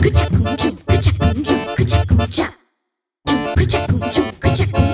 그자 공주 그자 공주 그자 공자 공주 그자 공주 그자 공주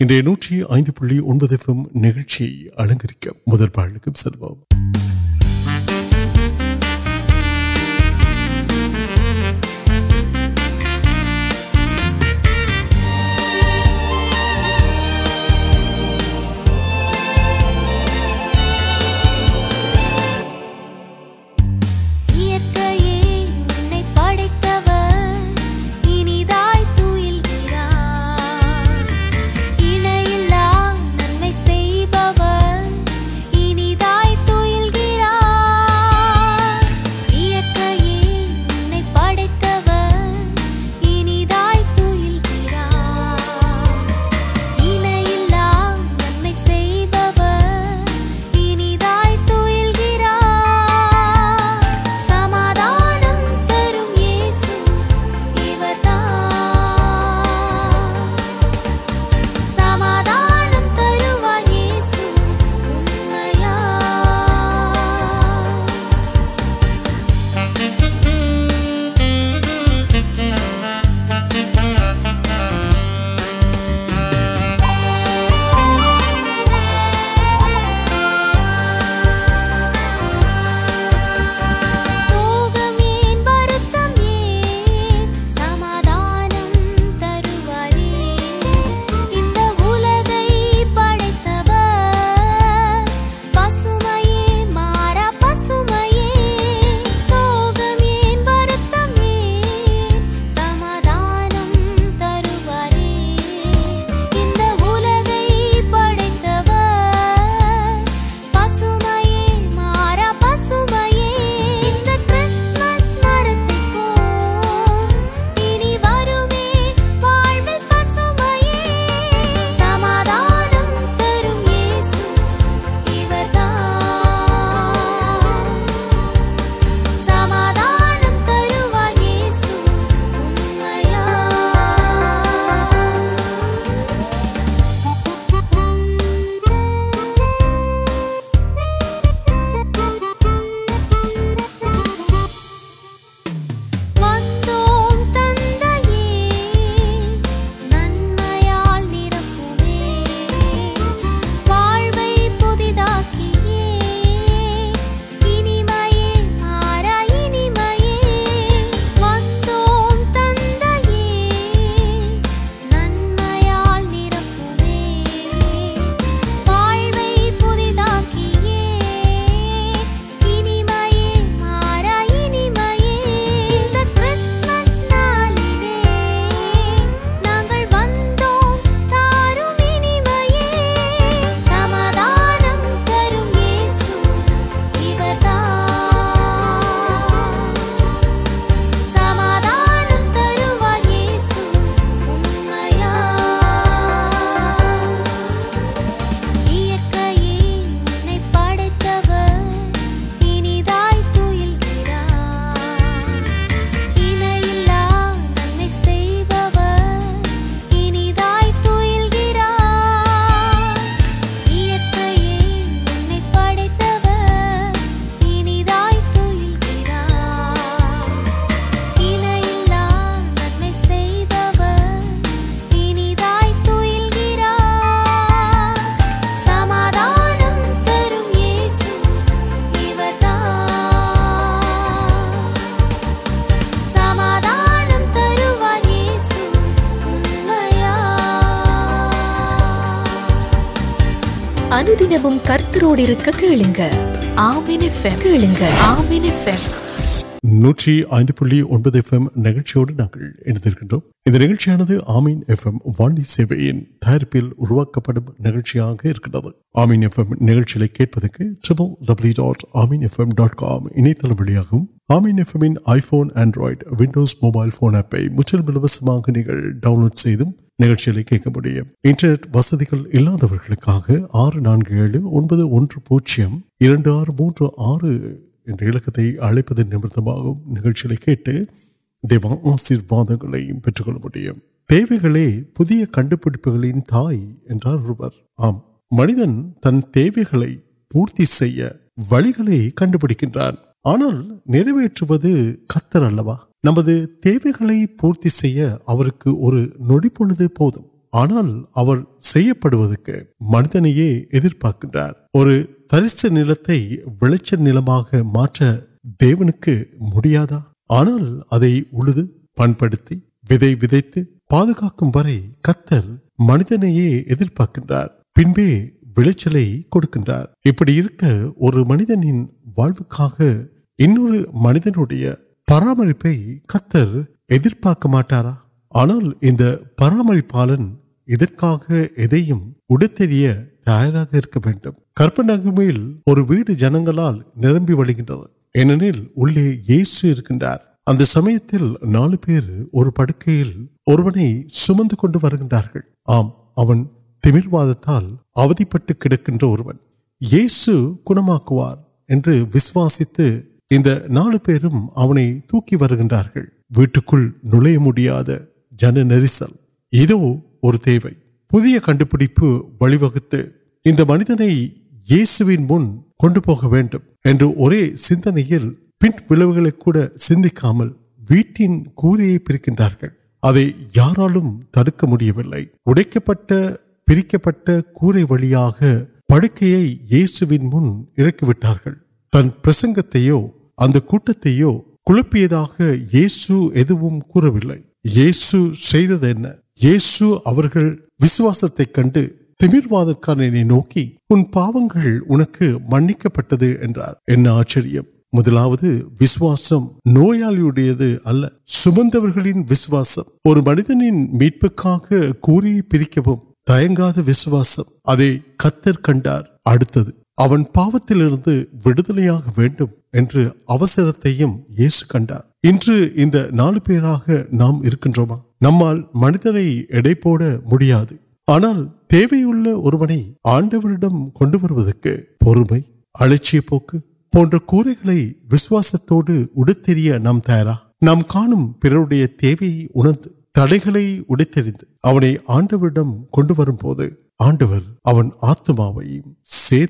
نوکری نوکر نئے ارینک ملک அனுதினமும் கர்த்தரோடு இருக்க கேளுங்க ஆமின் கேளுங்க ஆமின் நூற்றி ஐந்து புள்ளி ஒன்பது எஃப்எம் நிகழ்ச்சியோடு நாங்கள் இணைந்திருக்கின்றோம் இந்த நிகழ்ச்சியானது ஆமீன் எஃப்எம் வாண்டி சேவையின் தயாரிப்பில் உருவாக்கப்படும் நிகழ்ச்சியாக இருக்கின்றது ஆமீன் எஃப்எம் நிகழ்ச்சிகளை கேட்பதற்கு triple W dot Ameen FM dot com இணையதளம் வழியாகவும் ஆமீன் எஃப்எம்மின் iPhone android windows mobile phone ஆப்பை முற்றிலும் இலவசமாக நீங்கள் டவுன்லோட் செய்தும் نٹر نٹ وسد پوجیم نام نو آسم کن پڑن تر من پورتی کنپل نتر نمدے پورتی اور نوکر منت نے نل آنا پن پیت کتر منت نے پکے وےچار ابھی اور منت نا پاس پہ ویڈیو نرم سمال پی پڑکی اور آم ترکنوار نال پھر تاکہ ویٹکل نو کنپیڈیت مجھے کن پوے سو پلک سامنے ویٹنگ پر تڑک ملے پر پڑکیاں تنگت ابشوستے کن تیرواد نوکی منک آچر مداوع نو سمندر اور منتھ کے میٹک پیک تیسواسم ادے کت کر نام ن منترو آڈو کنوک اکچی پوکوس نام تم کا پڑے اتنا تڑگی اڑتے اونے آڈو کن وی آڈو آتم سی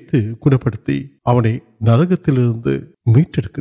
نرک ترٹک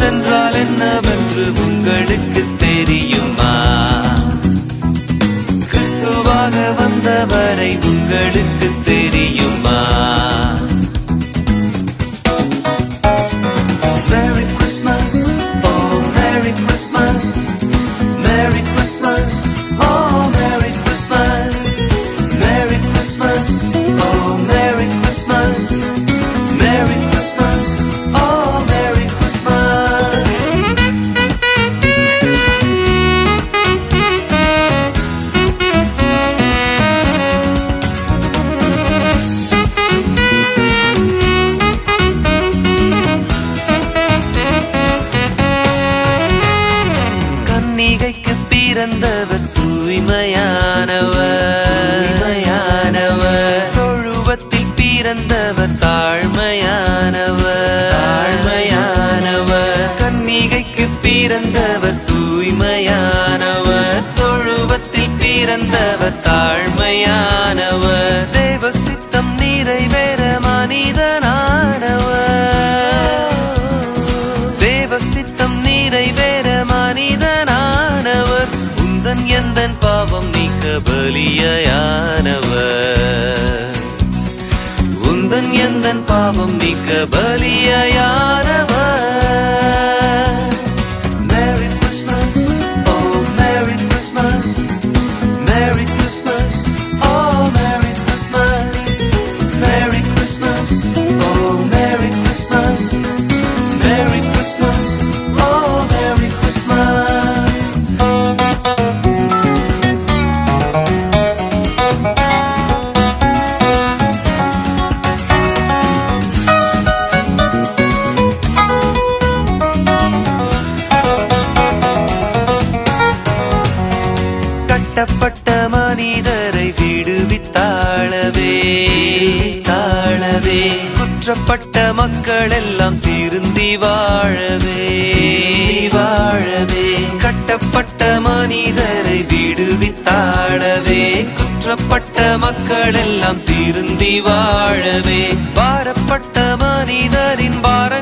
نب پام کبری پکل ترتی پار پریدرین وار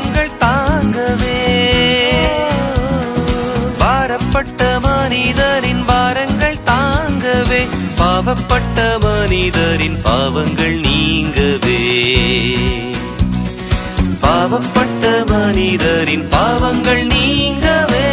تاغری وار تریدن پاپل پاپرن پاپل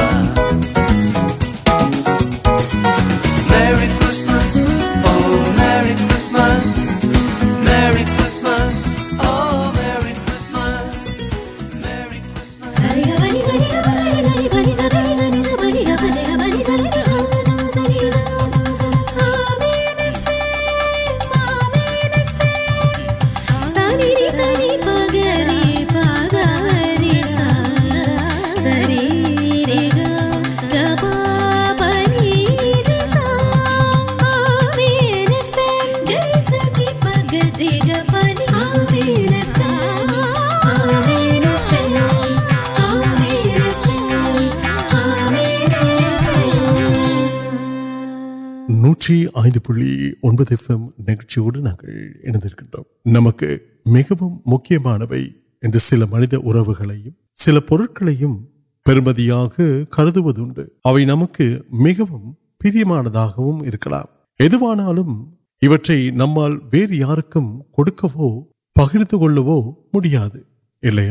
نمال یا پہلو ملیاں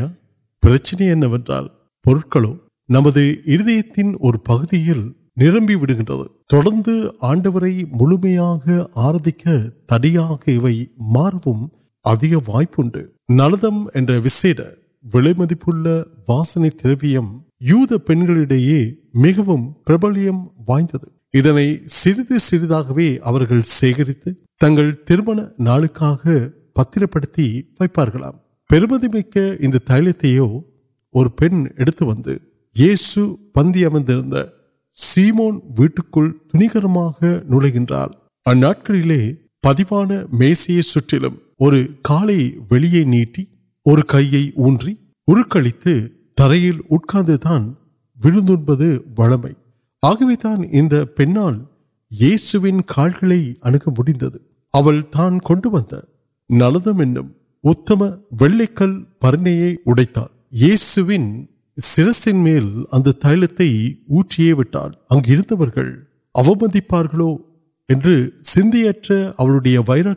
نمبر نرم آنمیاں ول مدر مبلیہ سیل سیکھ ترم نا پتر پڑی وارمک پندی سیمون ویٹکل نل گاڑی پہ اونکیت اکثر ولندر آگے வந்த நலதம் تان کن வெள்ளைக்கல் اتم உடைத்தாள் پہ سرسن میل اتلائی ورٹ اگلے اب سیا و ویرا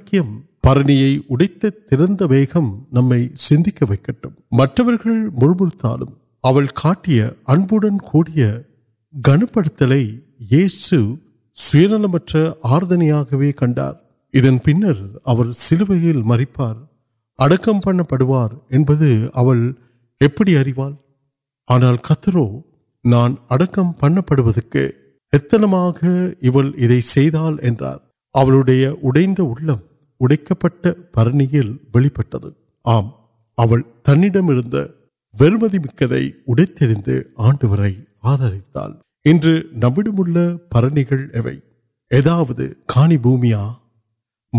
پڑتے ترند نئی سم ملتا ابھی کن پڑت سی نل آردنگ کنار پی سریپار اڑکار آنا کترو نان اڑکم پہ پڑوکل وی پہ آم تنہیں غرم اڑتے آنڈو آدریت ان پھر یادا کا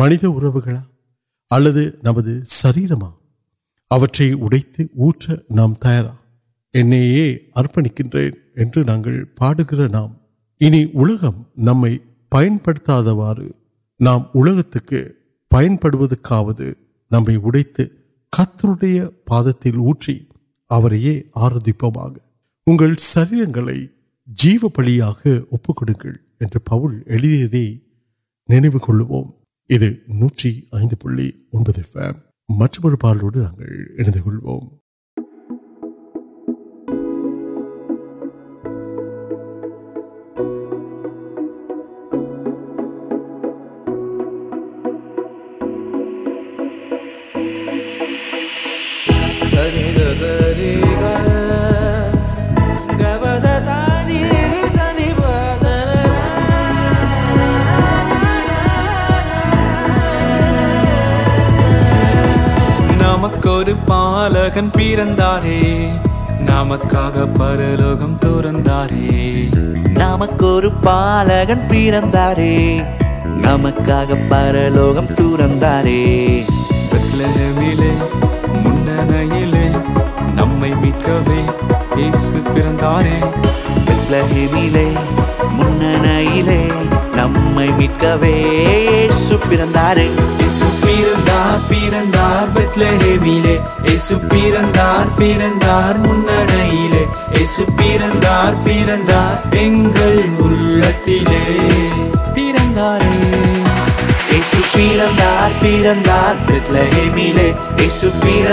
منتھ نمد اڑتی اوٹ نام تیار نام پہ نام پڑوک پہ وردیپا سر جیو بڑی اب پول نو نوچر پار لوکمارے نام کو پھر نمک نمک مار یس پار پار بلے پارڑیلے پارتی پہ پار پار بلے یس پار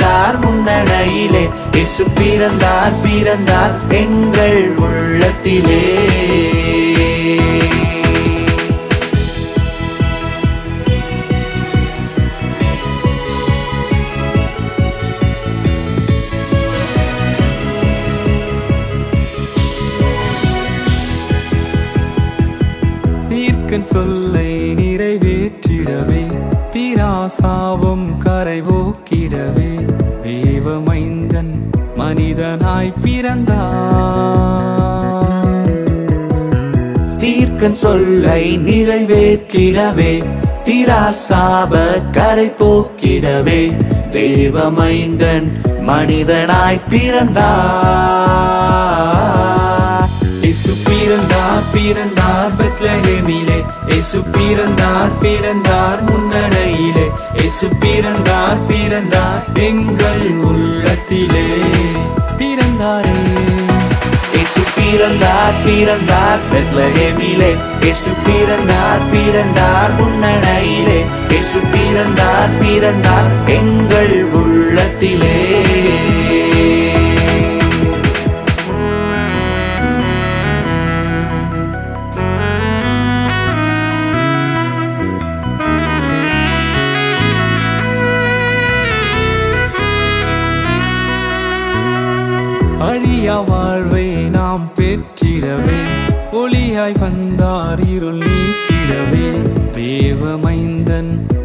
پارڑیل یس پار پھر دیو میرے نر پوک مہند منت نائ پ پے یس پہلے یس پار پہ پہ یس پار پی ملے یس پارے یس پار پھر تر وارک دیو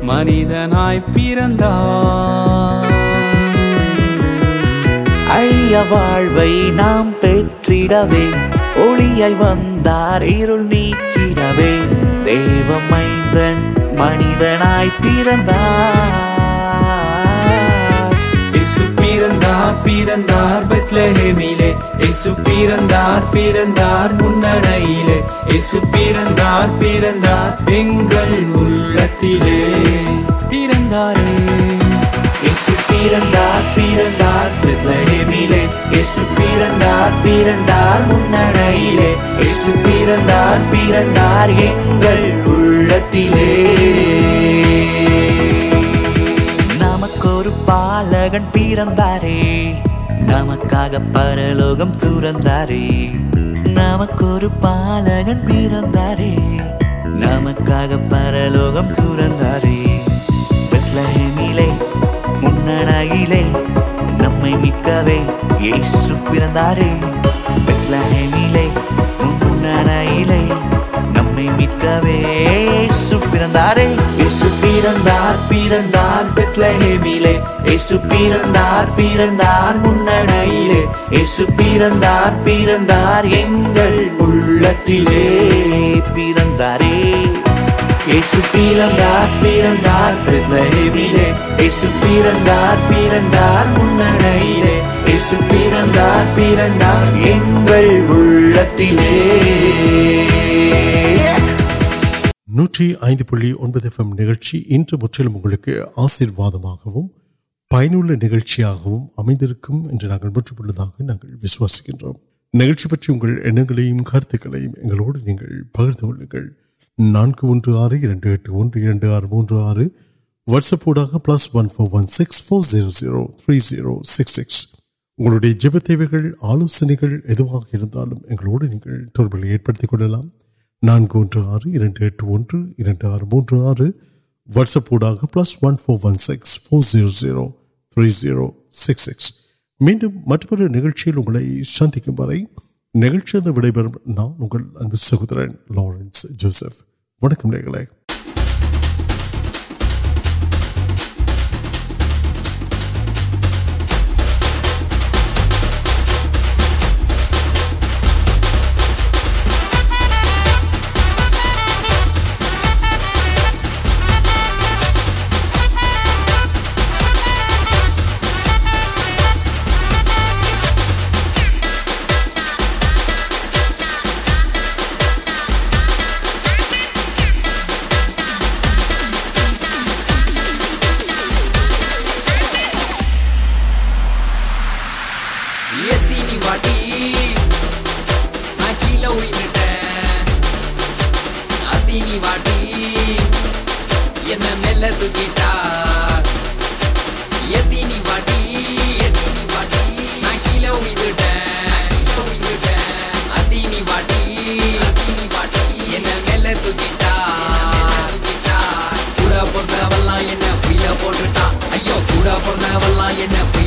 مرد نائ پیا نام پچی ویو مرد نائ پ پیلے یس پارے یس پار پھر پہ یس پہ میلے یس پار یس پارت پالوکم تور میں پہلے میسو پارے پی میس پار یس پار پار یس پہ میرے یس پارڑ پہلو نو نچ آشیواد پی نچھا امدیک نیو کمپنی پگلے نو آر موجود آر وٹسپورڈ پن سکس سکس سکس آلو نانگ آر موجود آر WhatsApp plus one four one six four zero zero three zero six six madam مطلب نیلے سندھ نگ نا سہوتر لارنس جوسف ونکے نہ